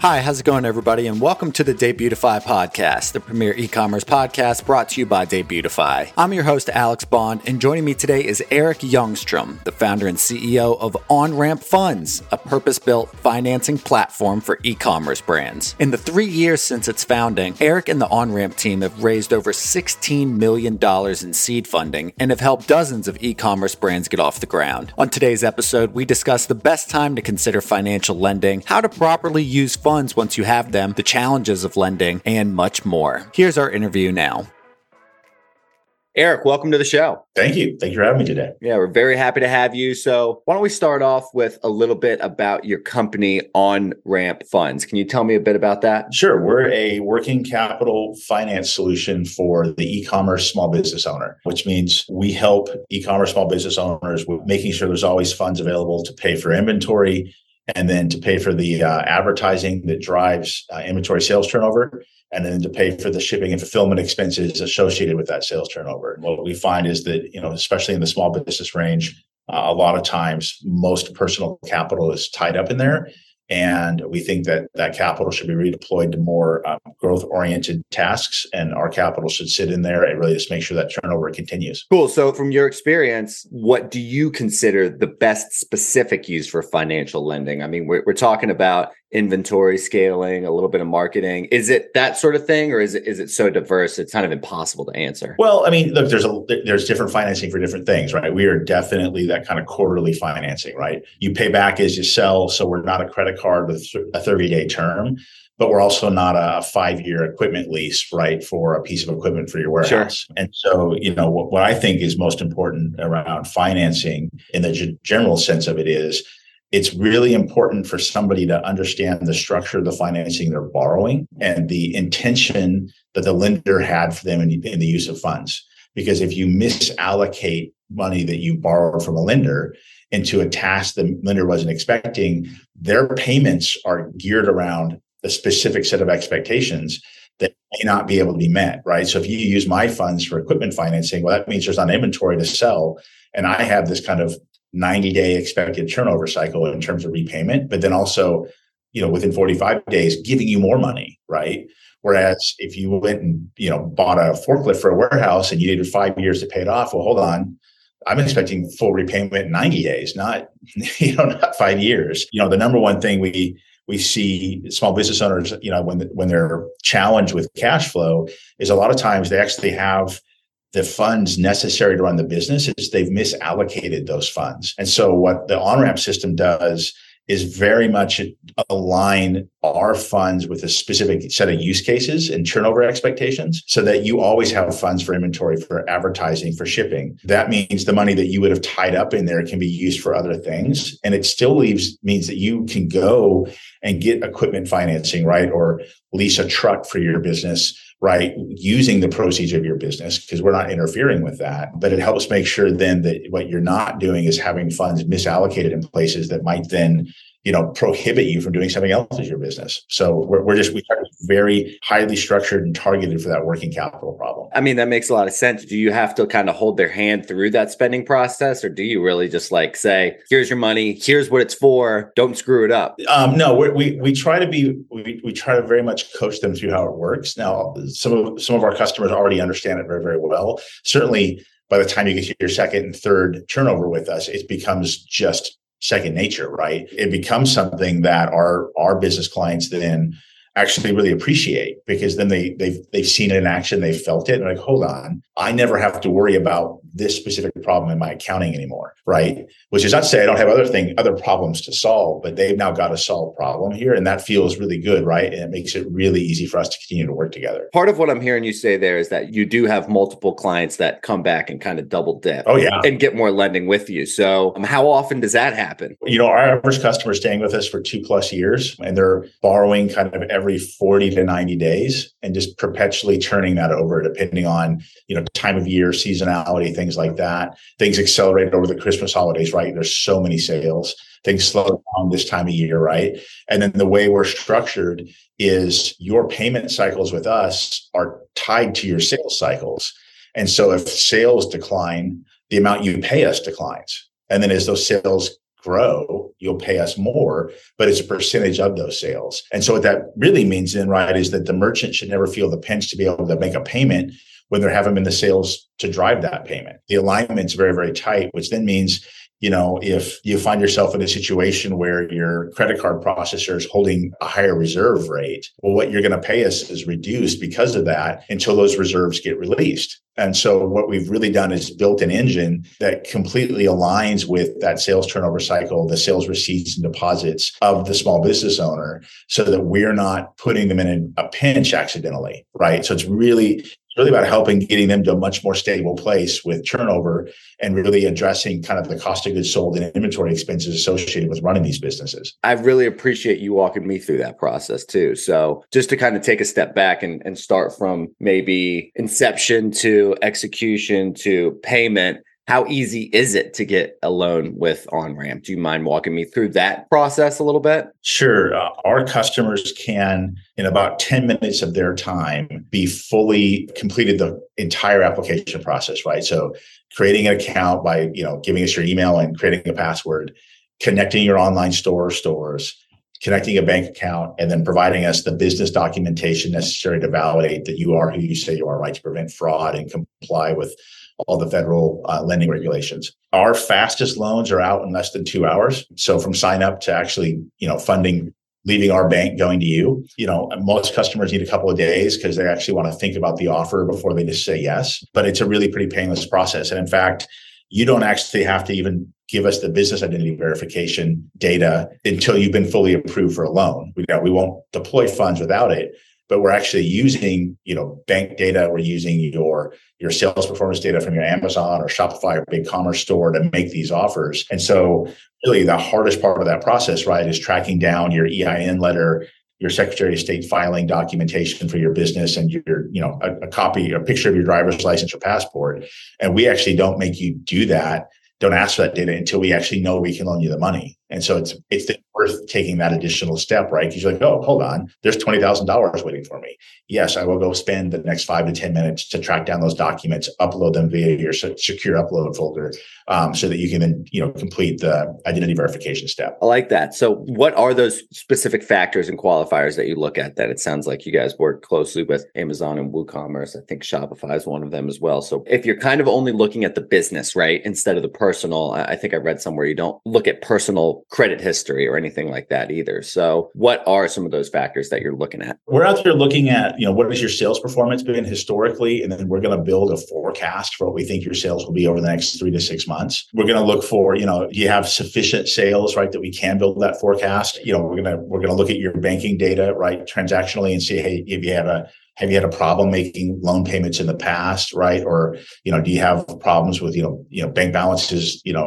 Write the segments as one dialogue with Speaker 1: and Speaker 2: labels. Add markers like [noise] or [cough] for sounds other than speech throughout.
Speaker 1: Hi, how's it going, everybody? And welcome to the Debutify podcast, the premier e commerce podcast brought to you by Debutify. I'm your host, Alex Bond, and joining me today is Eric Youngstrom, the founder and CEO of On Ramp Funds, a purpose built financing platform for e commerce brands. In the three years since its founding, Eric and the On Ramp team have raised over $16 million in seed funding and have helped dozens of e commerce brands get off the ground. On today's episode, we discuss the best time to consider financial lending, how to properly use funds once you have them, the challenges of lending, and much more. Here's our interview now. Eric, welcome to the show.
Speaker 2: Thank you. Thank you for having me today.
Speaker 1: Yeah, we're very happy to have you. So, why don't we start off with a little bit about your company, On Ramp Funds? Can you tell me a bit about that?
Speaker 2: Sure. We're a working capital finance solution for the e commerce small business owner, which means we help e commerce small business owners with making sure there's always funds available to pay for inventory, and then to pay for the uh, advertising that drives uh, inventory sales turnover, and then to pay for the shipping and fulfillment expenses associated with that sales turnover. And what we find is that, you know, especially in the small business range, uh, a lot of times most personal capital is tied up in there. And we think that that capital should be redeployed to more um, growth oriented tasks. And our capital should sit in there and really just make sure that turnover continues.
Speaker 1: Cool. So, from your experience, what do you consider the best specific use for financial lending? I mean, we're, we're talking about inventory scaling, a little bit of marketing. Is it that sort of thing, or is it is it so diverse it's kind of impossible to answer?
Speaker 2: Well, I mean, look, there's a there's different financing for different things, right? We are definitely that kind of quarterly financing, right? You pay back as you sell, so we're not a credit card with a 30 day term. But we're also not a five-year equipment lease, right, for a piece of equipment for your warehouse. Sure. And so, you know, what, what I think is most important around financing, in the g- general sense of it, is it's really important for somebody to understand the structure of the financing they're borrowing and the intention that the lender had for them in, in the use of funds. Because if you misallocate money that you borrow from a lender into a task the lender wasn't expecting, their payments are geared around a specific set of expectations that may not be able to be met, right? So if you use my funds for equipment financing, well, that means there's not inventory to sell. And I have this kind of 90 day expected turnover cycle in terms of repayment, but then also, you know, within 45 days, giving you more money, right? Whereas if you went and, you know, bought a forklift for a warehouse and you needed five years to pay it off, well, hold on. I'm expecting full repayment in 90 days, not, [laughs] you know, not five years. You know, the number one thing we we see small business owners, you know, when when they're challenged with cash flow, is a lot of times they actually have the funds necessary to run the business is they've misallocated those funds. And so what the on-ramp system does is very much align our funds with a specific set of use cases and turnover expectations so that you always have funds for inventory, for advertising, for shipping. That means the money that you would have tied up in there can be used for other things. And it still leaves means that you can go and get equipment financing, right? Or lease a truck for your business right using the proceeds of your business because we're not interfering with that but it helps make sure then that what you're not doing is having funds misallocated in places that might then you know prohibit you from doing something else as your business. So we're, we're just we are very highly structured and targeted for that working capital problem.
Speaker 1: I mean that makes a lot of sense. Do you have to kind of hold their hand through that spending process or do you really just like say here's your money here's what it's for don't screw it up
Speaker 2: um, no we we try to be we, we try to very much coach them through how it works. Now some of some of our customers already understand it very very well. Certainly by the time you get to your second and third turnover with us it becomes just second nature, right? It becomes something that our our business clients then actually really appreciate because then they they've they've seen it in action, they've felt it, and like, hold on, I never have to worry about this specific problem in my accounting anymore, right? Which is not to say I don't have other thing other problems to solve, but they've now got a solved problem here, and that feels really good, right? And it makes it really easy for us to continue to work together.
Speaker 1: Part of what I'm hearing you say there is that you do have multiple clients that come back and kind of double dip.
Speaker 2: Oh yeah,
Speaker 1: and get more lending with you. So um, how often does that happen?
Speaker 2: You know, our average customer is staying with us for two plus years, and they're borrowing kind of every every 40 to 90 days and just perpetually turning that over depending on you know time of year seasonality things like that. Things accelerate over the christmas holidays right? There's so many sales. Things slow down this time of year right? And then the way we're structured is your payment cycles with us are tied to your sales cycles. And so if sales decline the amount you pay us declines. And then as those sales grow, you'll pay us more, but it's a percentage of those sales. And so what that really means then, right, is that the merchant should never feel the pinch to be able to make a payment when there haven't been the sales to drive that payment. The alignment's very, very tight, which then means you know, if you find yourself in a situation where your credit card processor is holding a higher reserve rate, well, what you're going to pay us is reduced because of that until those reserves get released. And so what we've really done is built an engine that completely aligns with that sales turnover cycle, the sales receipts and deposits of the small business owner so that we're not putting them in a pinch accidentally, right? So it's really really about helping getting them to a much more stable place with turnover and really addressing kind of the cost of goods sold and inventory expenses associated with running these businesses.
Speaker 1: I really appreciate you walking me through that process too. So just to kind of take a step back and, and start from maybe inception to execution to payment how easy is it to get a loan with OnRamp? Do you mind walking me through that process a little bit?
Speaker 2: Sure. Uh, our customers can, in about 10 minutes of their time, be fully completed the entire application process, right? So creating an account by, you know, giving us your email and creating a password, connecting your online store stores, connecting a bank account, and then providing us the business documentation necessary to validate that you are who you say you are, right? To prevent fraud and comply with all the federal uh, lending regulations. Our fastest loans are out in less than two hours. So from sign up to actually, you know, funding leaving our bank going to you. You know, most customers need a couple of days because they actually want to think about the offer before they just say yes. But it's a really pretty painless process. And in fact, you don't actually have to even give us the business identity verification data until you've been fully approved for a loan. We, you know, we won't deploy funds without it but we're actually using you know bank data. We're using your your sales performance data from your amazon or shopify or big commerce store to make these offers. And so really the hardest part of that process right is tracking down your ein letter your secretary of state filing documentation for your business and your you know a, a copy a picture of your driver's license or passport. And we actually don't make you do that don't ask for that data until we actually know we can loan you the money and so it's it's worth taking that additional step, right? Because you're like, oh, hold on, there's twenty thousand dollars waiting for me. Yes, I will go spend the next five to ten minutes to track down those documents, upload them via your secure upload folder, um, so that you can then you know complete the identity verification step.
Speaker 1: I like that. So, what are those specific factors and qualifiers that you look at? That it sounds like you guys work closely with Amazon and WooCommerce. I think Shopify is one of them as well. So, if you're kind of only looking at the business, right, instead of the personal, I think I read somewhere you don't look at personal credit history or anything like that either. So, what are some of those factors that you're looking at?
Speaker 2: We're out there looking at, you know, what has your sales performance been historically? And then we're going to build a forecast for what we think your sales will be over the next three to six months. We're going to look for, you know, you have sufficient sales, right, that we can build that forecast? You know, we're going to, we're going to look at your banking data, right, transactionally and see, hey, if you have a, have you had a problem making loan payments in the past right or you know do you have problems with you know you know bank balances you know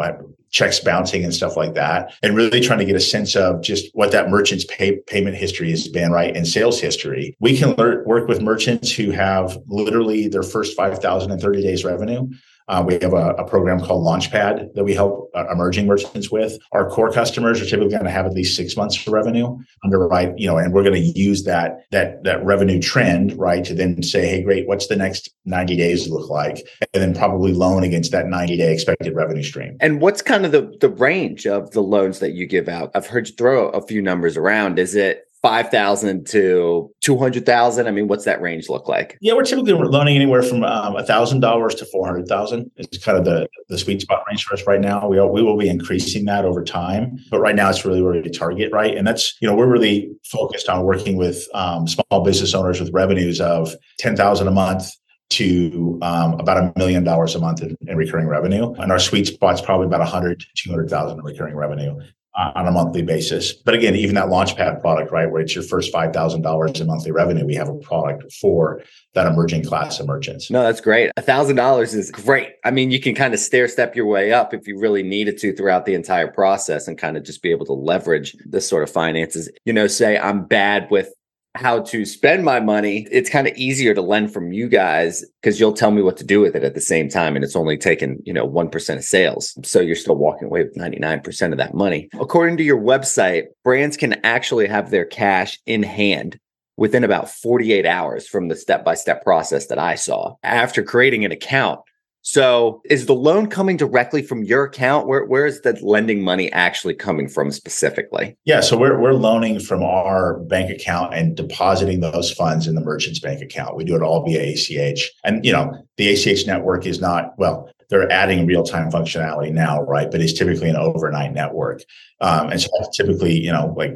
Speaker 2: checks bouncing and stuff like that and really trying to get a sense of just what that merchant's pay, payment history has been right and sales history. We can work with merchants who have literally their first 5030 days revenue uh, we have a, a, program called Launchpad that we help uh, emerging merchants with. Our core customers are typically going to have at least six months of revenue underwrite, you know, and we're going to use that that that revenue trend, right, to then say, hey, great, what's the next 90 days look like? And then probably loan against that 90 day expected revenue stream.
Speaker 1: And what's kind of the the range of the loans that you give out? I've heard you throw a few numbers around. Is it 5,000 to 200,000? I mean, what's that range look like?
Speaker 2: Yeah, we're typically loaning anywhere from um, $1,000 to 400,000. It's kind of the, the sweet spot range for us right now. We, are, we will be increasing that over time, but right now it's really where we target, right? And that's, you know, we're really focused on working with um, small business owners with revenues of 10,000 a month to um, about a million dollars a month in, in, recurring revenue. And our sweet spot's probably about 100 to 200,000 in recurring revenue Uh, on a monthly basis. But again, even that Launchpad product, right, where it's your first five thousand dollars in monthly revenue, we have a product for that emerging class of merchants.
Speaker 1: No, that's great. A thousand dollars is great. I mean, you can kind of stair step your way up if you really needed to throughout the entire process and kind of just be able to leverage this sort of finances. You know, say I'm bad with how to spend my money, it's kind of easier to lend from you guys because you'll tell me what to do with it at the same time. And it's only taken, you know, 1% of sales. So you're still walking away with 99% of that money. According to your website, brands can actually have their cash in hand within about 48 hours from the step by step process that I saw. After creating an account, So is the loan coming directly from your account? Where where is the lending money actually coming from specifically?
Speaker 2: Yeah, so we're we're loaning from our bank account and depositing those funds in the merchant's bank account. We do it all via ACH. And you know, the ACH network is not well, they're adding real-time functionality now, right? But it's typically an overnight network. Um, and so typically, you know, like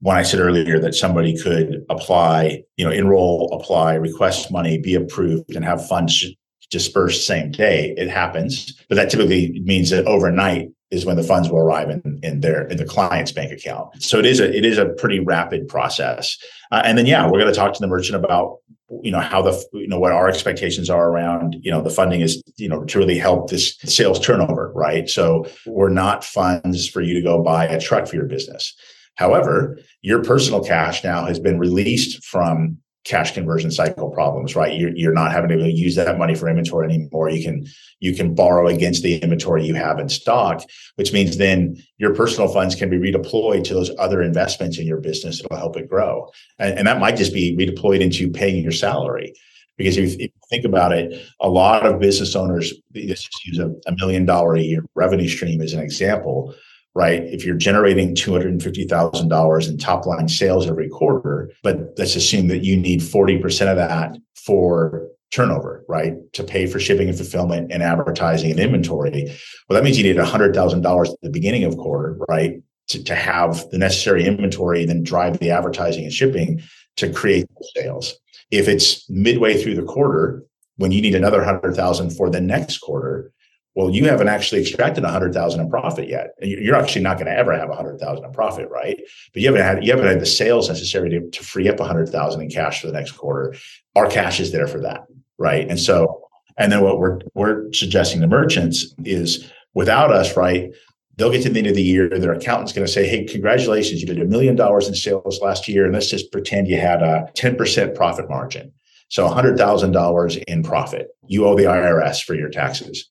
Speaker 2: when I said earlier that somebody could apply, you know, enroll, apply, request money, be approved, and have funds dispersed same day, it happens. But that typically means that overnight is when the funds will arrive in, in their in the client's bank account. So it is a it is a pretty rapid process. Uh, and then yeah, we're going to talk to the merchant about you know how the you know what our expectations are around you know the funding is you know to really help this sales turnover right so we're not funds for you to go buy a truck for your business However, your personal cash now has been released from cash conversion cycle problems, right? You're, you're not having to use that money for inventory anymore. You can you can borrow against the inventory you have in stock, which means then your personal funds can be redeployed to those other investments in your business that'll help it grow. And, and that might just be redeployed into paying your salary. Because if, if you think about it, a lot of business owners, let's just use a, a million dollar a year revenue stream as an example right? If you're generating $250,000 in top line sales every quarter, but let's assume that you need 40% of that for turnover, right? To pay for shipping and fulfillment and advertising and inventory. Well, that means you need $100,000 at the beginning of quarter, right? To, to have the necessary inventory, and then drive the advertising and shipping to create sales. If it's midway through the quarter, when you need another 100,000 for the next quarter, well, you haven't actually extracted a hundred thousand in profit yet. You're actually not going to ever have a hundred thousand in profit, right? But you haven't had you haven't had the sales necessary to, to free up a hundred thousand in cash for the next quarter. Our cash is there for that, right? And so, and then what we're we're suggesting to merchants is without us, right? They'll get to the end of the year, their accountant's going to say, "Hey, congratulations, you did a million dollars in sales last year, and let's just pretend you had a ten percent profit margin." So $100,000 in profit. You owe the IRS for your taxes.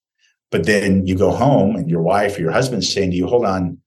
Speaker 2: But then you go home and your wife or your husband's saying to you, hold on,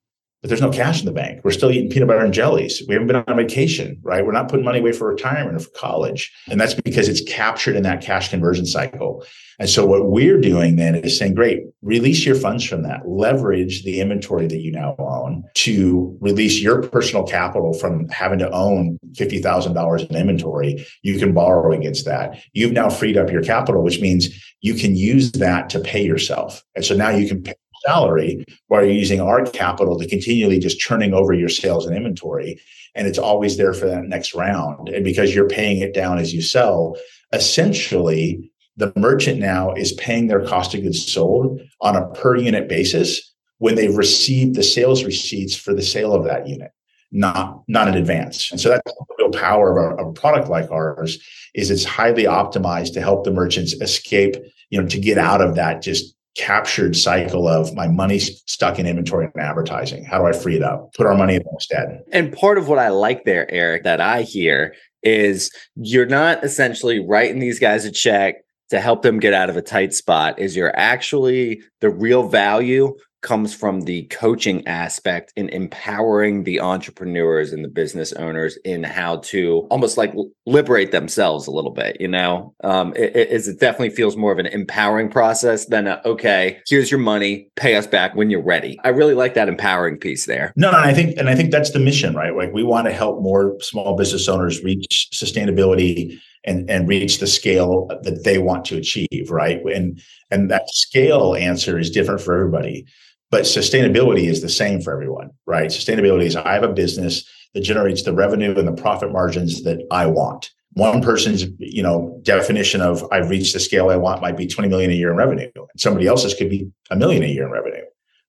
Speaker 2: but there's no cash in the bank. We're still eating peanut butter and jellies. We haven't been on vacation, right? We're not putting money away for retirement or for college. And that's because it's captured in that cash conversion cycle. And so what we're doing then is saying, great, release your funds from that, leverage the inventory that you now own to release your personal capital from having to own $50,000 in inventory. You can borrow against that. You've now freed up your capital, which means you can use that to pay yourself. And so now you can pay salary while you're using our capital to continually just churning over your sales and inventory. And it's always there for that next round. And because you're paying it down as you sell, essentially the merchant now is paying their cost of goods sold on a per unit basis when they've received the sales receipts for the sale of that unit not not in advance and so that's the real power of a, a product like ours is it's highly optimized to help the merchants escape you know to get out of that just captured cycle of my money's stuck in inventory and advertising. How do I free it up? Put our money in instead.
Speaker 1: And part of what I like there, Eric, that I hear is you're not essentially writing these guys a check to help them get out of a tight spot is you're actually the real value comes from the coaching aspect in empowering the entrepreneurs and the business owners in how to almost like liberate themselves a little bit you know? Um, it, it, it definitely feels more of an empowering process than a, okay here's your money pay us back when you're ready. I really like that empowering piece there.
Speaker 2: No and i think and i think that's the mission right? Like we want to help more small business owners reach sustainability and and reach the scale that they want to achieve right and and that scale answer is different for everybody but sustainability is the same for everyone, right? Sustainability is I have a business that generates the revenue and the profit margins that I want. One person's, you know, definition of I've reached the scale I want might be 20 million a year in revenue. And somebody else's could be a million a year in revenue.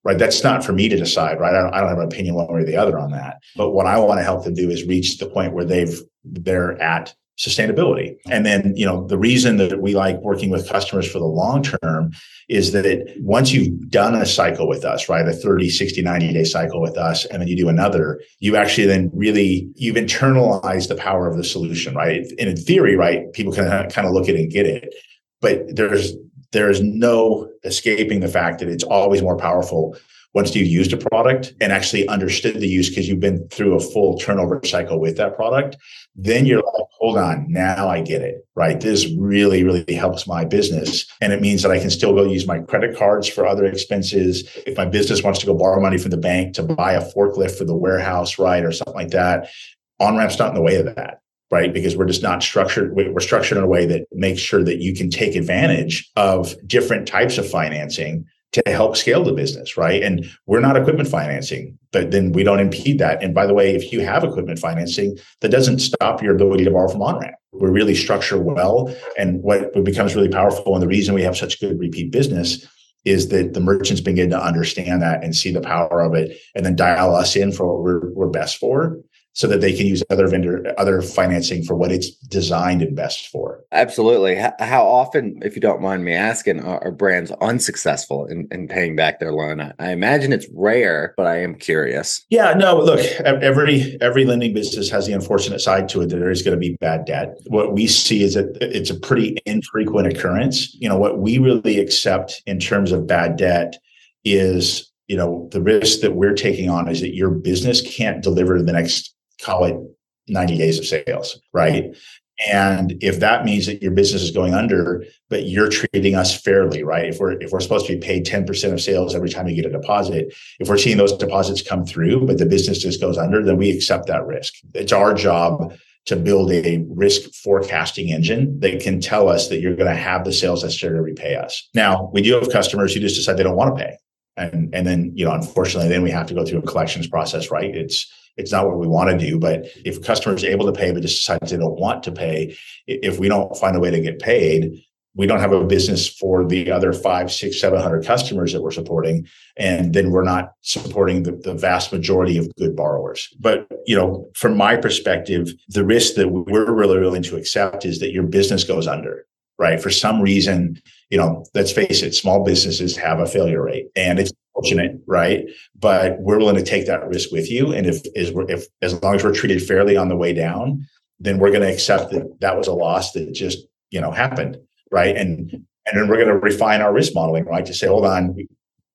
Speaker 2: Right. That's not for me to decide, right? I don't, I don't have an opinion one way or the other on that. But what I want to help them do is reach the point where they've they're at sustainability. And then, you know, the reason that we like working with customers for the long term is that once you've done a cycle with us, right, a 30, 60, 90 day cycle with us, and then you do another, you actually then really, you've internalized the power of the solution, right? And in theory, right, people can kind of look at it and get it. But there's, there is no escaping the fact that it's always more powerful once you've used a product and actually understood the use because you've been through a full turnover cycle with that product, then you're like, hold on, now I get it, right? This really, really helps my business. And it means that I can still go use my credit cards for other expenses. If my business wants to go borrow money from the bank to buy a forklift for the warehouse, right, or something like that, OnRamp's not in the way of that right? Because we're just not structured. We're structured in a way that makes sure that you can take advantage of different types of financing to help scale the business, right? And we're not equipment financing, but then we don't impede that. And by the way, if you have equipment financing, that doesn't stop your ability to borrow from OnRamp. We're really structured well. And what becomes really powerful, and the reason we have such good repeat business is that the merchants begin to understand that and see the power of it and then dial us in for what we're, we're best for so that they can use other vendor other financing for what it's designed and best for.
Speaker 1: Absolutely. How often if you don't mind me asking are brands unsuccessful in, in paying back their loan? I imagine it's rare but i am curious.
Speaker 2: Yeah no look every every lending business has the unfortunate side to it that there is going to be bad debt. What we see is that it's a pretty infrequent occurrence. You know what we really accept in terms of bad debt is you know the risk that we're taking on is that your business can't deliver the next call it 90 days of sales, right? And if that means that your business is going under, but you're treating us fairly, right? If we're if we're supposed to be paid 10% of sales every time you get a deposit, if we're seeing those deposits come through, but the business just goes under, then we accept that risk. It's our job to build a risk forecasting engine that can tell us that you're going to have the sales necessary to repay us. Now, we do have customers who just decide they don't want to pay. And and then, you know, unfortunately, then we have to go through a collections process, right? It's it's not what we want to do. But if a customer is able to pay, but just decides they don't want to pay, if we don't find a way to get paid, we don't have a business for the other five, six, seven hundred customers that we're supporting, and then we're not supporting the, the vast majority of good borrowers. But you know, from my perspective, the risk that we're really willing to accept is that your business goes under right? For some reason, you know, let's face it, small businesses have a failure rate and it's fortunate, right? But we're willing to take that risk with you. And if, is if as long as we're treated fairly on the way down, then we're going to accept that that was a loss that just, you know, happened, right? And, and then we're going to refine our risk modeling, right? To say, hold on,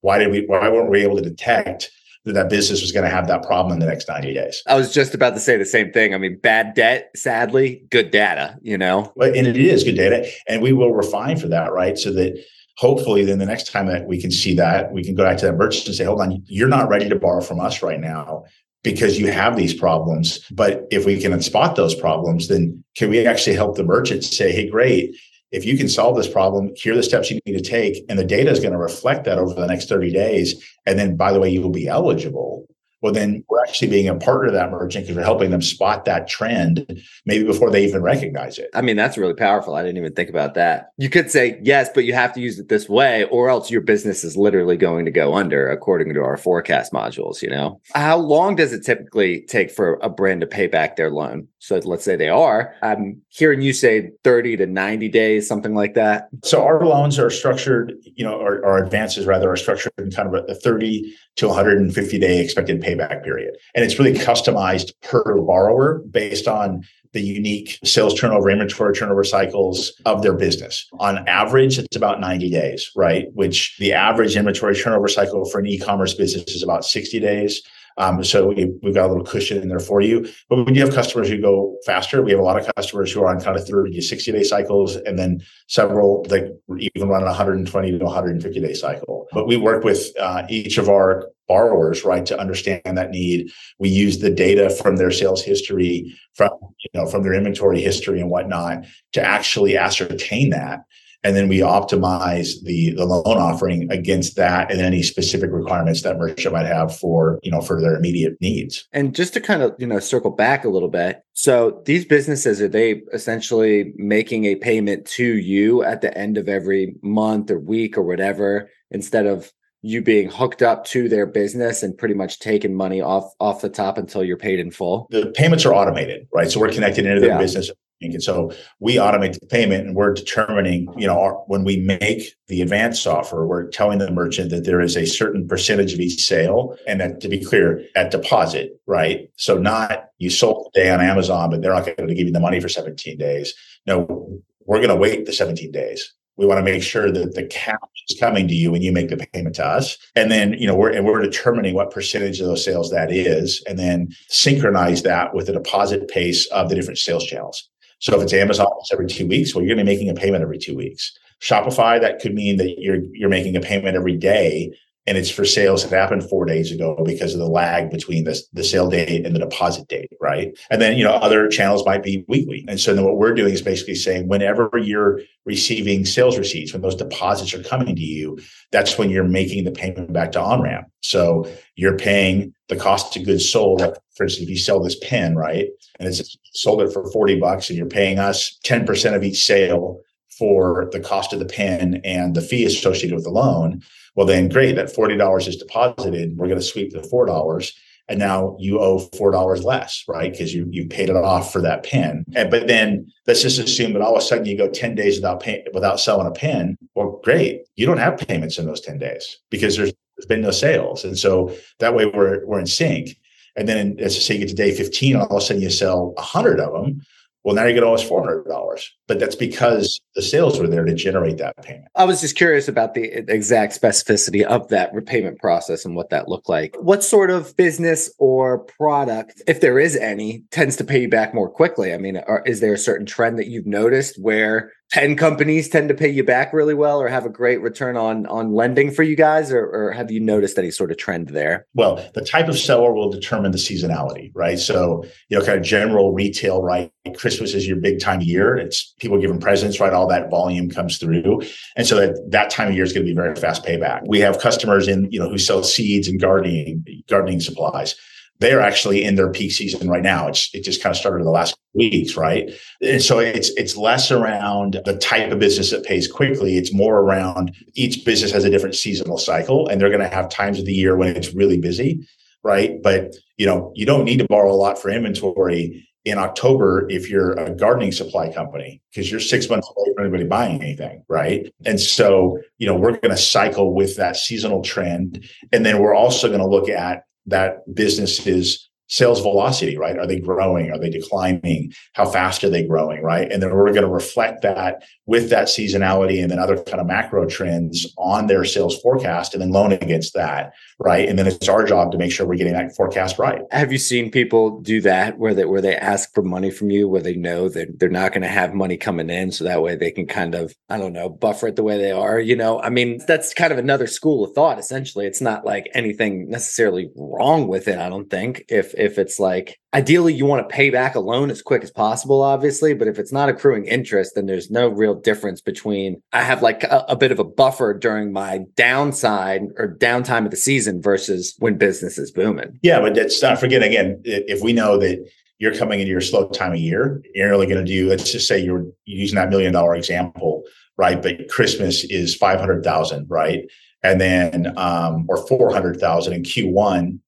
Speaker 2: why did we, why weren't we able to detect that that business was going to have that problem in the next 90 days.
Speaker 1: I was just about to say the same thing. I mean, bad debt, sadly, good data, you know?
Speaker 2: And it is good data. And we will refine for that, right? So that hopefully then the next time that we can see that, we can go back to that merchant and say, hold on, you're not ready to borrow from us right now because you have these problems. But if we can spot those problems, then can we actually help the merchant say, hey, great, if you can solve this problem, here are the steps you need to take. And the data is going to reflect that over the next 30 days. And then, by the way, you will be eligible well then we're actually being a partner to that merchant because we're helping them spot that trend maybe before they even recognize it.
Speaker 1: I mean that's really powerful. I didn't even think about that. You could say yes but you have to use it this way or else your business is literally going to go under according to our forecast modules you know? How long does it typically take for a brand to pay back their loan? So let's say they are. I'm hearing you say 30 to 90 days something like that.
Speaker 2: So our loans are structured you know our, our advances rather are structured in kind of a 30 to 150 day expected payback period. And it's really customized per borrower based on the unique sales turnover, inventory turnover cycles of their business. On average, it's about 90 days, right? Which the average inventory turnover cycle for an e commerce business is about 60 days. Um, so we, have got a little cushion in there for you. But we do have customers who go faster. We have a lot of customers who are on kind of 30 to 60 day cycles, and then several that even run a 120 to 150 day cycle. But we work with uh, each of our borrowers, right, to understand that need. We use the data from their sales history, from you know, from their inventory history and whatnot, to actually ascertain that and then we optimize the the loan offering against that and any specific requirements that merchant might have for you know for their immediate needs
Speaker 1: and just to kind of you know circle back a little bit so these businesses are they essentially making a payment to you at the end of every month or week or whatever instead of you being hooked up to their business and pretty much taking money off off the top until you're paid in full
Speaker 2: the payments are automated right so we're connected into their yeah. business and so we automate the payment and we're determining, you know, our, when we make the advanced offer, we're telling the merchant that there is a certain percentage of each sale. And that to be clear, at deposit, right? So not you sold today on Amazon, but they're not going to give you the money for 17 days. No, we're going to wait the 17 days We want to make sure that the cash is coming to you when you make the payment to us. And then, you know, we're and we're determining what percentage of those sales that is, and then synchronize that with the deposit pace of the different sales channels. So if it's Amazon, it's every two weeks. Well, you're going to be making a payment every two weeks. Shopify, that could mean that you're you're making a payment every day and it's for sales that happened four days ago because of the lag between the, the sale date and the deposit date, right? And then, you know, other channels might be weekly. And so then what we're doing is basically saying whenever you're receiving sales receipts, when those deposits are coming to you, that's when you're making the payment back to OnRamp. So you're paying the cost of goods sold. For instance, if you sell this pen, right, and it's sold it for 40 bucks and you're paying us 10% of each sale for the cost of the pen and the fee associated with the loan, well, then great, that $40 is deposited. We're going to sweep the $4 and now you owe four dollars less, right? Because you you paid it off for that pen. And but then let's just assume that all of a sudden you go ten days without pay, without selling a pen. Well, great, you don't have payments in those ten days because there's, been no sales, and so that way we're we're in sync. And then let's say you get to day fifteen, all of a sudden you sell a hundred of them. Well, now you're going to four hundred dollars, but that's because the sales were there to generate that payment.
Speaker 1: I was just curious about the exact specificity of that repayment process and what that looked like. What sort of business or product, if there is any, tends to pay you back more quickly? I mean, are, is there a certain trend that you've noticed where pen companies tend to pay you back really well or have a great return on on lending for you guys or, or, have you noticed any sort of trend there?
Speaker 2: Well the type of seller will determine the seasonality right? So you know kind of general retail right? Christmas is your big time of year. It's people giving presents right? All that volume comes through. And so that that time of year is going to be very fast payback. We have customers in you know who sell seeds and gardening gardening supplies they're actually in their peak season right now. It's it just kind of started in the last weeks, right? And so it's it's less around the type of business that pays quickly. It's more around each business has a different seasonal cycle, and they're going to have times of the year when it's really busy, right? But you know, you don't need to borrow a lot for inventory in October if you're a gardening supply company because you're six months away from anybody buying anything, right? And so, you know, we're going to cycle with that seasonal trend. And then we're also going to look at that business's sales velocity, right? Are they growing? Are they declining? How fast are they growing, right? And then we're going to reflect that with that seasonality and then other kind of macro trends on their sales forecast and then loan against that, right? And then it's our job to make sure we're getting that forecast right.
Speaker 1: Have you seen people do that where they where they ask for money from you where they know that they're not going to have money coming in so that way they can kind of I don't know, buffer it the way they are, you know? I mean, that's kind of another school of thought essentially. It's not like anything necessarily wrong with it, I don't think. If if it's like ideally you want to pay back a loan as quick as possible obviously but if it's not accruing interest then there's no real difference between i have like a, a, bit of a buffer during my downside or downtime of the season versus when business is booming
Speaker 2: yeah but let's not forget again if we know that you're coming into your slow time of year you're only going to do let's just say you're using that million dollar example right but christmas is 500000 right and then um, or 400000 in q1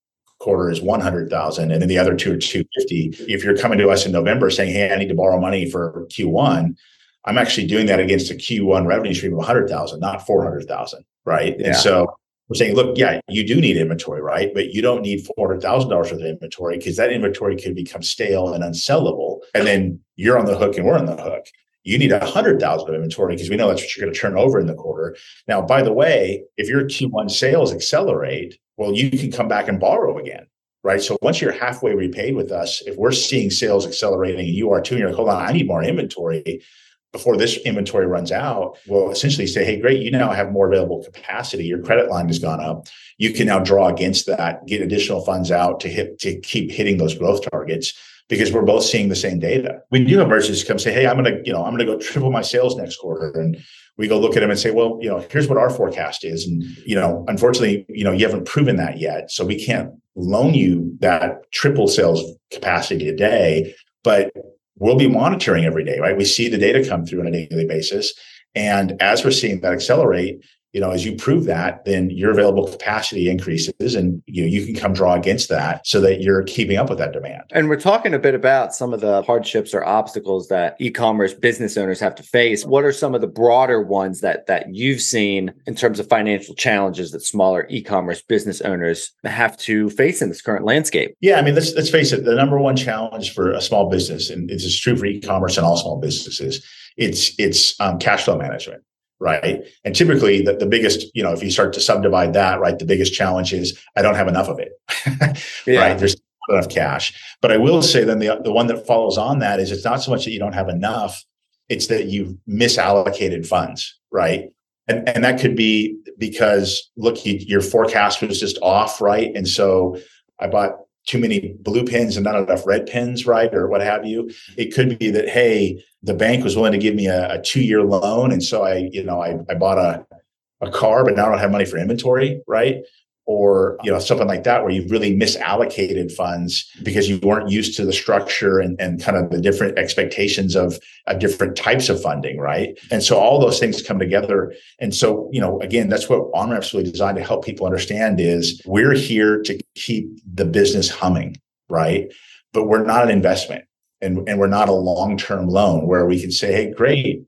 Speaker 2: quarter is 100,000 and then the other two are 250. If you're coming to us in November saying, "Hey, I need to borrow money for Q1," I'm actually doing that against a Q1 revenue stream of 100,000, not 400,000, right? Yeah. And so we're saying, look, yeah, you do need inventory, right? But you don't need $400,000 worth of inventory because that inventory could become stale and unsellable. And then you're on the hook and we're on the hook you need a hundred thousand of inventory because we know that's what you're going to turn over in the quarter. Now, by the way, if your Q1 sales accelerate, well, you can come back and borrow again, right? So once you're halfway repaid with us, if we're seeing sales accelerating you are too, and you're like, hold on, I need more inventory before this inventory runs out, we'll essentially say, hey, great, you now have more available capacity. Your credit line has gone up. You can now draw against that, get additional funds out to hit to keep hitting those growth targets because we're both seeing the same data. Do have merchants come say, hey, I'm gonna, you know, I'm gonna go [laughs] triple my sales next quarter. And we go look at them and say, well, you know, here's what our forecast is. And, you know, unfortunately, you know, you haven't proven that yet. So we can't loan you that triple sales capacity today, but we'll be monitoring every day, right? We see the data come through on a daily basis. And as we're seeing that accelerate, you know, as you prove that, then your available capacity increases and you know, you can come draw against that so that you're keeping up with that demand.
Speaker 1: And we're talking a bit about some of the hardships or obstacles that e-commerce business owners have to face. What are some of the broader ones that that you've seen in terms of financial challenges that smaller e-commerce business owners have to face in this current landscape?
Speaker 2: Yeah, I mean, let's let's face it, the number one challenge for a small business, and it's true for e-commerce and all small businesses, it's it's um, cash flow management right? And typically, the, the biggest, you know, if you start to subdivide that, right, the biggest challenge is I don't have enough of it, [laughs] yeah. right? There's not enough cash. But I will say then the the one that follows on that is it's not so much that you don't have enough, it's that you've misallocated funds, right? And and that could be because look, you, your forecast was just off, right? And so I bought too many blue pins and not enough red pins, right? Or what have you. It could be that, hey, the bank was willing to give me a, a two year loan. And so I, you know, I, I bought a, a car, but now I don't have money for inventory, right? Or you know something like that where you've really misallocated funds because you weren't used to the structure and, and kind of the different expectations of, of different types of funding right? And so all those things come together. And so you know again that's what onramp's really designed to help people understand is we're here to keep the business humming right? But we're not an investment and, and we're not a long-term loan where we can say hey great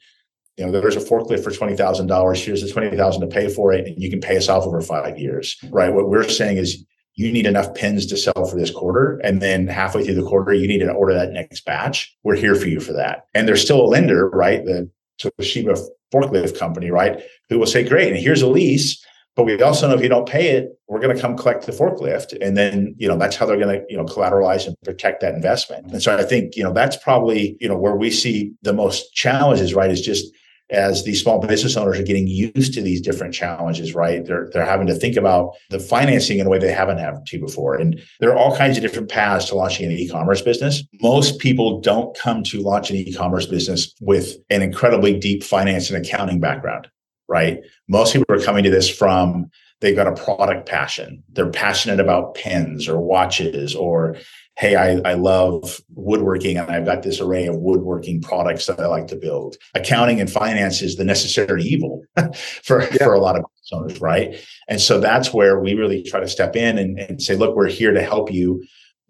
Speaker 2: you know, there's a forklift for twenty thousand dollars. Here's the twenty thousand to pay for it, and you can pay us off over five years, right? What we're saying is you need enough pins to sell for this quarter, and then halfway through the quarter, you need to order that next batch. We're here for you for that. And there's still a lender, right? The Toshiba forklift company, right? Who will say, "Great, and here's a lease." But we also know if you don't pay it, we're going to come collect the forklift. And then, you know, that's how they're going to, you know, collateralize and protect that investment. And so I think, you know, that's probably, you know, where we see the most challenges, right? Is just as these small business owners are getting used to these different challenges, right? They're they're having to think about the financing in a way they haven't had to before. And there are all kinds of different paths to launching an e-commerce business. Most people don't come to launch an e-commerce business with an incredibly deep finance and accounting background, right? Most people are coming to this from they've got a product passion. They're passionate about pens or watches or hey, I, I love woodworking and I've got this array of woodworking products that I like to build. Accounting and finance is the necessary evil [laughs] for, yeah. for a lot of owners, right? And so that's where we really try to step in and, and say, look, we're here to help you.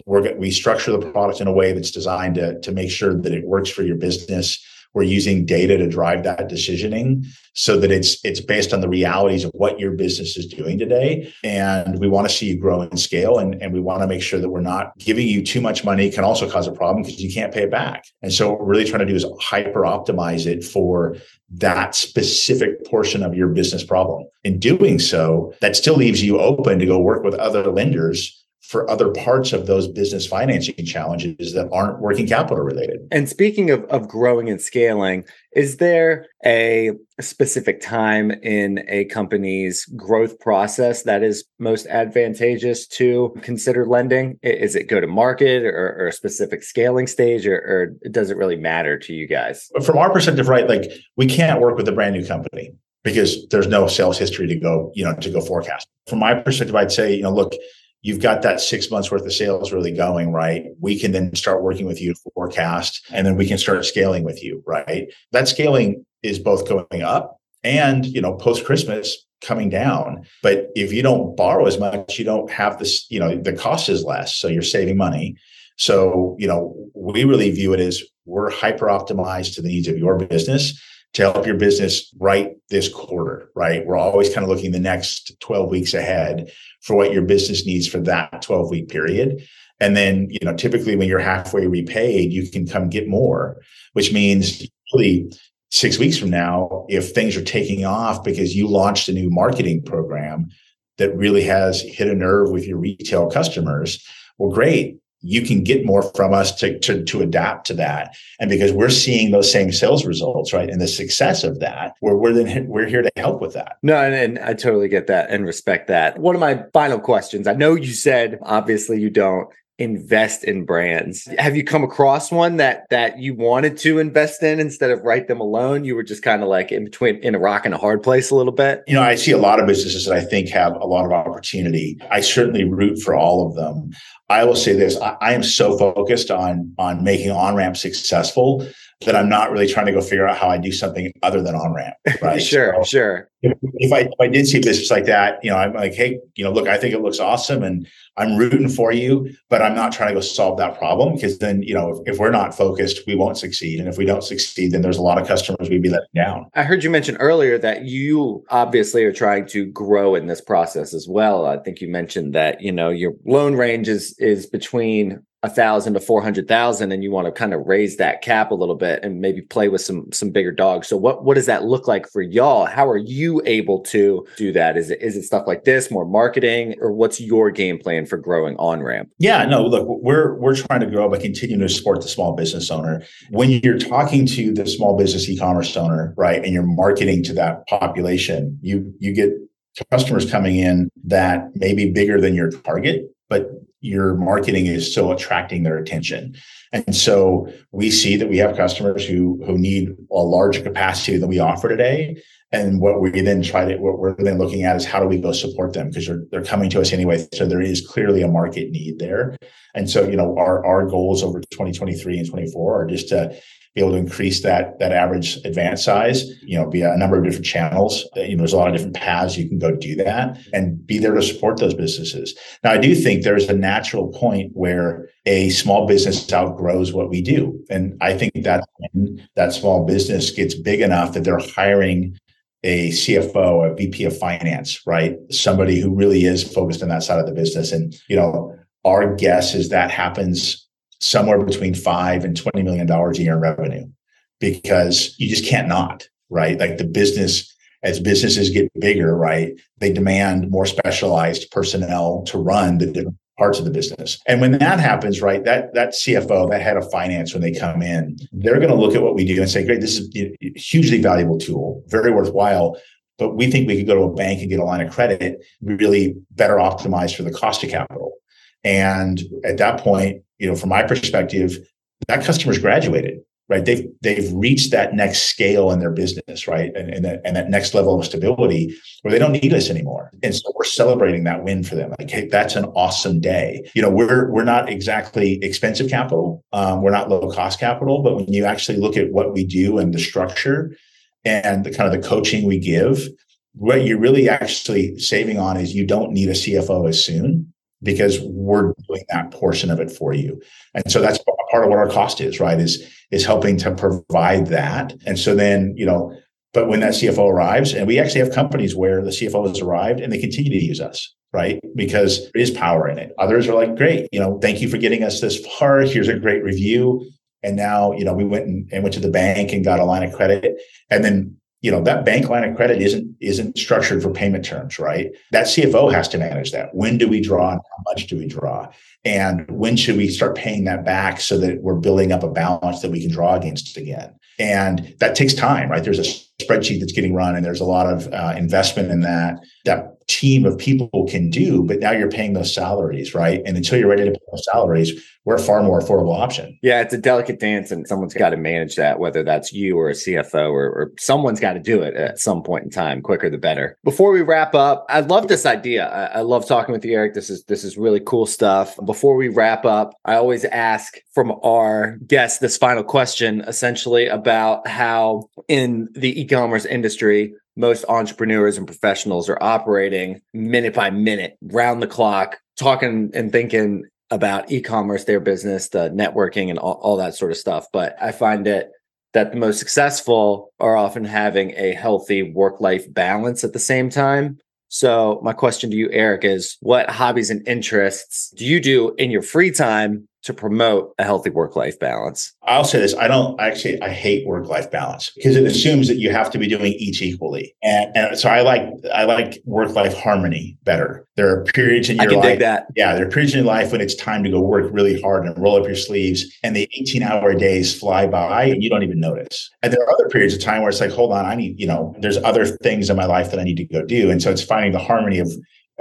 Speaker 2: We're, we structure the product in a way that's designed to, to make sure that it works for your business we're using data to drive that decisioning so that it's it's based on the realities of what your business is doing today. And we want to see you grow and scale and, and we want to make sure that we're not giving you too much money. Can also cause a problem because you can't pay it back. And so what we're really trying to do is hyper optimize it for that specific portion of your business problem. In doing so that still leaves you open to go work with other lenders for other parts of those business financing challenges that aren't working capital related.
Speaker 1: And speaking of, of growing and scaling, is there a specific time in a company's growth process that is most advantageous to consider lending? Is it go to market or, or a specific scaling stage, or, or does it really matter to you guys?
Speaker 2: From our perspective, right, like we can't work with a brand new company because there's no sales history to go, you know, to go forecast. From my perspective, I'd say, you know, look, you've got that six months worth of sales really going, right? We can then start working with you to forecast and then we can start scaling with you, right? That scaling is both going up and, you know, post Christmas coming down. But if you don't borrow as much, you don't have this, you know, the cost is less. So you're saving money. So, you know, we really view it as we're hyper optimized to the needs of your business to help your business right this quarter, right? We're always kind of looking the next 12 weeks ahead for what your business needs for that 12 week period. And then, you know, typically when you're halfway repaid, you can come get more, which means really six weeks from now, if things are taking off because you launched a new marketing program that really has hit a nerve with your retail customers, well, great you can get more from us to, to, to adapt to that. And because we're seeing those same sales results, right, and the success of that, we're we're then we're here to help with that.
Speaker 1: No, and, and I totally get that and respect that. One of my final questions. I know you said obviously you don't invest in brands. Have you come across one that that you wanted to invest in instead of write them alone? You were just kind of like in between in a rock and a hard place a little bit.
Speaker 2: You know, I see a lot of businesses that I think have a lot of opportunity. I certainly root for all of them. I will say this: I, I am so focused on on making OnRamp successful that I'm not really trying to go figure out how I do something other than on ramp. [laughs] Right.
Speaker 1: sure, so
Speaker 2: sure. If, if, I if I did see a business like that, you know, I'm like, hey, you know, look, I think it looks awesome, and I'm rooting for you, but I'm not trying to go solve that problem because then, you know, if, if, we're not focused, we won't succeed. And if we don't succeed, then there's a lot of customers we'd be letting down.
Speaker 1: I heard you mention earlier that you obviously are trying to grow in this process as well. I think you mentioned that, you know, your loan range is is between a thousand to four hundred thousand and you want to kind of raise that cap a little bit and maybe play with some some bigger dogs. So what what does that look like for y'all? How are you able to do that? Is it is it stuff like this, more marketing, or what's your game plan for growing on ramp?
Speaker 2: Yeah, no, look, we're we're trying to grow by continuing to support the small business owner. When you're talking to the small business e-commerce owner, right, and you're marketing to that population, you you get customers coming in that may be bigger than your target, but your marketing is still attracting their attention. And so we see that we have customers who who need a larger capacity than we offer today. And what we then try to what we're then looking at is how do we go support them because they're they're coming to us anyway. So there is clearly a market need there. And so, you know, our our goals over 2023 and 24 are just to be able to increase that that average advance size, you know, via a number of different channels. Uh, you know, there's a lot of different paths you can go do that and be there to support those businesses. Now, I do think there's a natural point where a small business outgrows what we do. And I think that when that small business gets big enough that they're hiring a CFO, a VP of finance, right? Somebody who really is focused on that side of the business. And, you know, our guess is that happens somewhere between five and $20 million a year in revenue because you just can't not, right? Like the business, as businesses get bigger, right, they demand more specialized personnel to run the different parts of the business. And when that happens, right, that that CFO, that head of finance, when they come in, they're going to look at what we do and say, great, this is a hugely valuable tool, very worthwhile. But we think we could go to a bank and get a line of credit really better optimized for the cost of capital. And at that point, you know, from my perspective, that customer's graduated, right? They've they've reached that next scale in their business, right? And, and, that, and that next level of stability where they don't need us anymore. And so we're celebrating that win for them. Like, hey, that's an awesome day. You know, we're we're not exactly expensive capital. Um, we're not low cost capital, but when you actually look at what we do and the structure and the kind of the coaching we give, what you're really actually saving on is you don't need a CFO as soon because we're doing that portion of it for you. And so that's part of what our cost is, right? Is is helping to provide that. And so then, you know, but when that CFO arrives, and we actually have companies where the CFO has arrived and they continue to use us, right? Because there is power in it. Others are like, great, you know, thank you for getting us this far. Here's a great review. And now, you know, we went and, and went to the bank and got a line of credit. And then you know that bank line of credit isn't isn't structured for payment terms right? That cfo has to manage that. When do we draw and how much do we draw? And when should we start paying that back so that we're building up a balance that we can draw against again? And that takes time right? There's a spreadsheet that's getting run and there's a lot of uh, investment in that that team of people can do but now you're paying those salaries right and until you're ready to pay those salaries we're a far more affordable option.
Speaker 1: Yeah, it's a delicate dance, and someone's got to manage that, whether that's you or a CFO or, or someone's got to do it at some point in time. Quicker the better. Before we wrap up, I love this idea. I, I love talking with you, Eric. This is this is really cool stuff. Before we wrap up, I always ask from our guests this final question, essentially about how in the e-commerce industry most entrepreneurs and professionals are operating minute by minute, round the clock, talking and thinking about e-commerce, their business, the networking, and all, all that sort of stuff. But I find it that the most successful are often having a healthy work-life balance at the same time. So my question to you, Eric, is what hobbies and interests do you do in your free time to promote a healthy work life balance?
Speaker 2: I'll say this. I don't actually, I hate work life balance because it assumes that you have to be doing each equally. And, and so I like, I like work life harmony better. There are periods in your
Speaker 1: I can
Speaker 2: life.
Speaker 1: Dig that.
Speaker 2: Yeah. There are periods in your life when it's time to go work really hard and roll up your sleeves and the 18 hour days fly by and you don't even notice. And there are other periods of time where it's like, hold on, I need, you know, there's other things in my life that I need to go do. And so it's finding the harmony of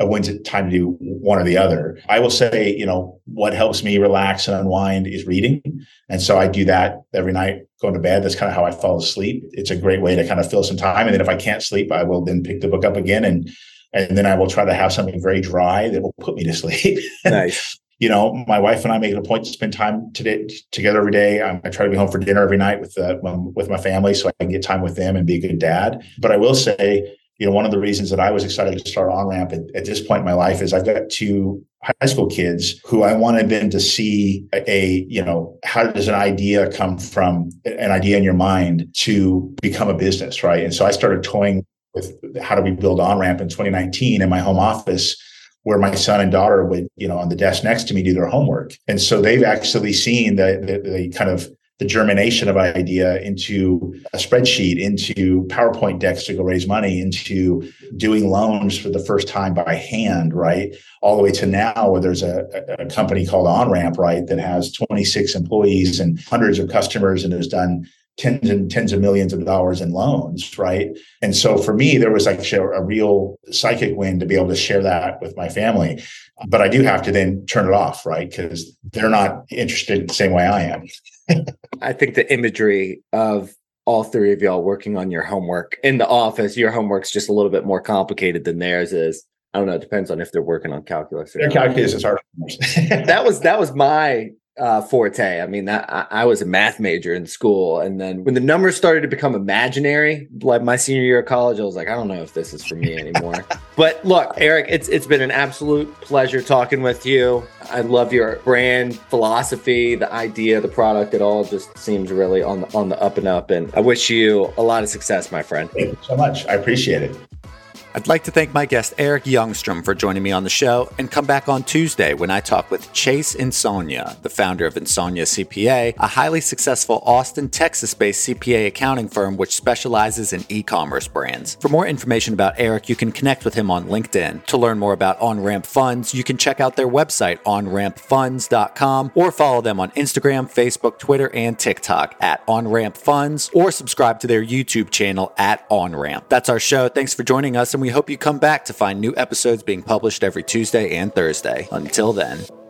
Speaker 2: when's it time to do one or the other. I will say, you know, what helps me relax and unwind is reading. And so I do that every night going to bed. That's kind of how I fall asleep. It's a great way to kind of fill some time. And then if I can't sleep, I will then pick the book up again and and then I will try to have something very dry that will put me to [laughs] sleep.
Speaker 1: Nice.
Speaker 2: you know, my wife and I make it a point to spend time today, together every day. I, I try to be home for dinner every night with uh, with my family, so I can get time with them and be a good dad. But I will say, you know, one of the reasons that I was excited to start OnRamp at, at, this point in my life is I've got two high school kids who I wanted them to see a, a, you know, how does an idea come from an idea in your mind to become a business, right? And so I started toying with how do we build OnRamp in 2019 in my home office. where my son and daughter would, you know, on the desk next to me do their homework. And so they've actually seen the, the, the kind of the germination of idea into a spreadsheet, into PowerPoint decks to go raise money, into doing loans for the first time by hand, right? All the way to now where there's a, a company called OnRamp, right, that has 26 employees and hundreds of customers and has done tens and tens of millions of dollars in loans, right? And so for me, there was like a real psychic win to be able to share that with my family. But I do have to then turn it off, right? Because they're not interested in the same way I am. [laughs]
Speaker 1: I think the imagery of all three of y'all working on your homework in the office, your homework's just a little bit more complicated than theirs is. I don't know. It depends on if they're working on calculus.
Speaker 2: Their calculus is hard.
Speaker 1: that was that was my uh, forte. I mean, that, I, I, was a math major in school, and then when the numbers started to become imaginary, like my senior year of college, I was like, I don't know if this is for me anymore. [laughs] but look, Eric, it's it's been an absolute pleasure talking with you. I love your brand philosophy, the idea, the product. It all just seems really on the on the up and up. And I wish you a lot of success, my friend.
Speaker 2: Thank you so much. I appreciate it.
Speaker 1: I'd like to thank my guest Eric Youngstrom for joining me on the show and come back on Tuesday when I talk with Chase Insomnia, the founder of Insomnia CPA, a highly successful Austin, Texas based CPA accounting firm which specializes in e commerce brands. For more information about Eric, you can connect with him on LinkedIn. To learn more about OnRamp Funds, you can check out their website, onrampfunds.com, or follow them on Instagram, Facebook, Twitter, and TikTok at OnRamp Funds, or subscribe to their YouTube channel at OnRamp. That's our show. Thanks for joining us and we hope you come back to find new episodes being published every Tuesday and Thursday. Until then.